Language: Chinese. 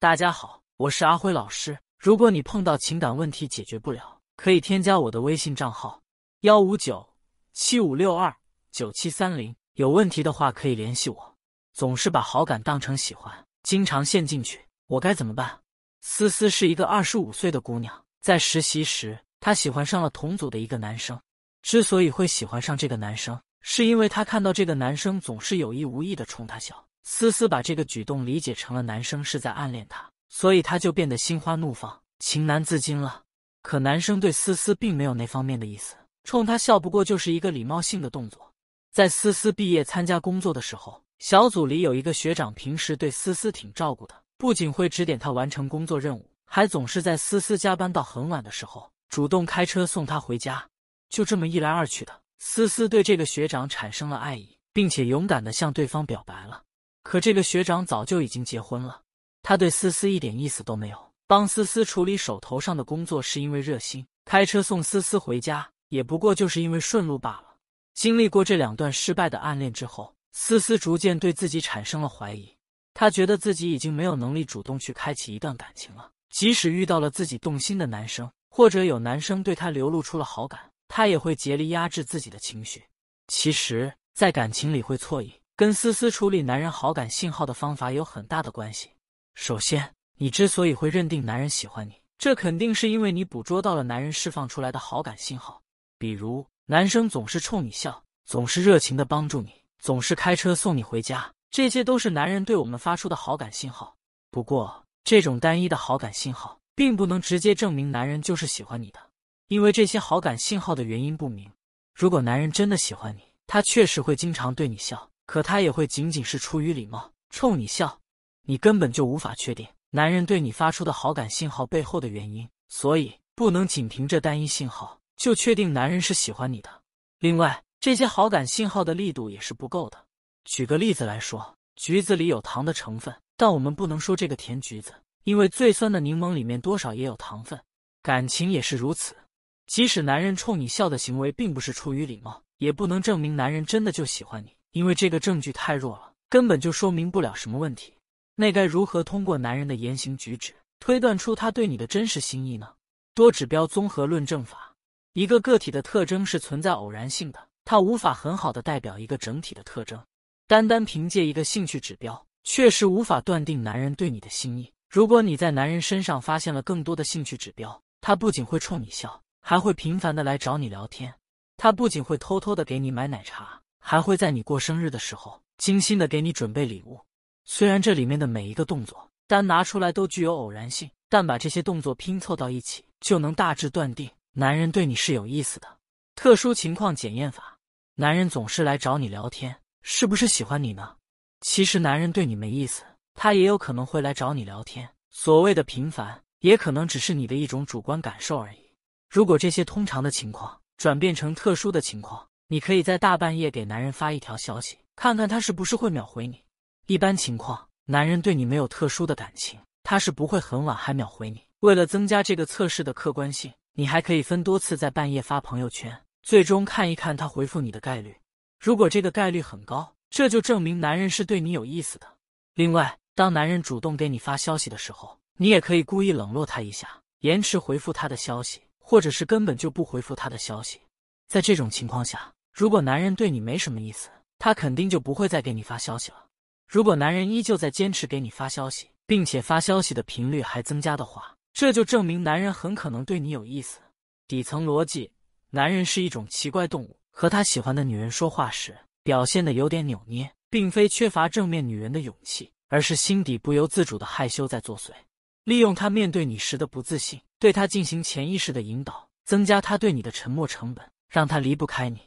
大家好，我是阿辉老师。如果你碰到情感问题解决不了，可以添加我的微信账号幺五九七五六二九七三零。有问题的话可以联系我。总是把好感当成喜欢，经常陷进去，我该怎么办？思思是一个二十五岁的姑娘，在实习时，她喜欢上了同组的一个男生。之所以会喜欢上这个男生，是因为她看到这个男生总是有意无意的冲她笑。思思把这个举动理解成了男生是在暗恋她，所以她就变得心花怒放、情难自禁了。可男生对思思并没有那方面的意思，冲她笑不过就是一个礼貌性的动作。在思思毕业参加工作的时候，小组里有一个学长，平时对思思挺照顾的，不仅会指点她完成工作任务，还总是在思思加班到很晚的时候，主动开车送她回家。就这么一来二去的，思思对这个学长产生了爱意，并且勇敢的向对方表白了。可这个学长早就已经结婚了，他对思思一点意思都没有。帮思思处理手头上的工作是因为热心，开车送思思回家也不过就是因为顺路罢了。经历过这两段失败的暗恋之后，思思逐渐对自己产生了怀疑。她觉得自己已经没有能力主动去开启一段感情了。即使遇到了自己动心的男生，或者有男生对她流露出了好感，她也会竭力压制自己的情绪。其实，在感情里会错意。跟思思处理男人好感信号的方法有很大的关系。首先，你之所以会认定男人喜欢你，这肯定是因为你捕捉到了男人释放出来的好感信号。比如，男生总是冲你笑，总是热情的帮助你，总是开车送你回家，这些都是男人对我们发出的好感信号。不过，这种单一的好感信号并不能直接证明男人就是喜欢你的，因为这些好感信号的原因不明。如果男人真的喜欢你，他确实会经常对你笑。可他也会仅仅是出于礼貌冲你笑，你根本就无法确定男人对你发出的好感信号背后的原因，所以不能仅凭这单一信号就确定男人是喜欢你的。另外，这些好感信号的力度也是不够的。举个例子来说，橘子里有糖的成分，但我们不能说这个甜橘子，因为最酸的柠檬里面多少也有糖分。感情也是如此，即使男人冲你笑的行为并不是出于礼貌，也不能证明男人真的就喜欢你。因为这个证据太弱了，根本就说明不了什么问题。那该如何通过男人的言行举止推断出他对你的真实心意呢？多指标综合论证法：一个个体的特征是存在偶然性的，它无法很好的代表一个整体的特征。单单凭借一个兴趣指标，确实无法断定男人对你的心意。如果你在男人身上发现了更多的兴趣指标，他不仅会冲你笑，还会频繁的来找你聊天，他不仅会偷偷的给你买奶茶。还会在你过生日的时候精心的给你准备礼物。虽然这里面的每一个动作单拿出来都具有偶然性，但把这些动作拼凑到一起，就能大致断定男人对你是有意思的。特殊情况检验法：男人总是来找你聊天，是不是喜欢你呢？其实男人对你没意思，他也有可能会来找你聊天。所谓的频繁，也可能只是你的一种主观感受而已。如果这些通常的情况转变成特殊的情况，你可以在大半夜给男人发一条消息，看看他是不是会秒回你。一般情况，男人对你没有特殊的感情，他是不会很晚还秒回你。为了增加这个测试的客观性，你还可以分多次在半夜发朋友圈，最终看一看他回复你的概率。如果这个概率很高，这就证明男人是对你有意思的。另外，当男人主动给你发消息的时候，你也可以故意冷落他一下，延迟回复他的消息，或者是根本就不回复他的消息。在这种情况下，如果男人对你没什么意思，他肯定就不会再给你发消息了。如果男人依旧在坚持给你发消息，并且发消息的频率还增加的话，这就证明男人很可能对你有意思。底层逻辑：男人是一种奇怪动物，和他喜欢的女人说话时表现的有点扭捏，并非缺乏正面女人的勇气，而是心底不由自主的害羞在作祟。利用他面对你时的不自信，对他进行潜意识的引导，增加他对你的沉默成本。让他离不开你。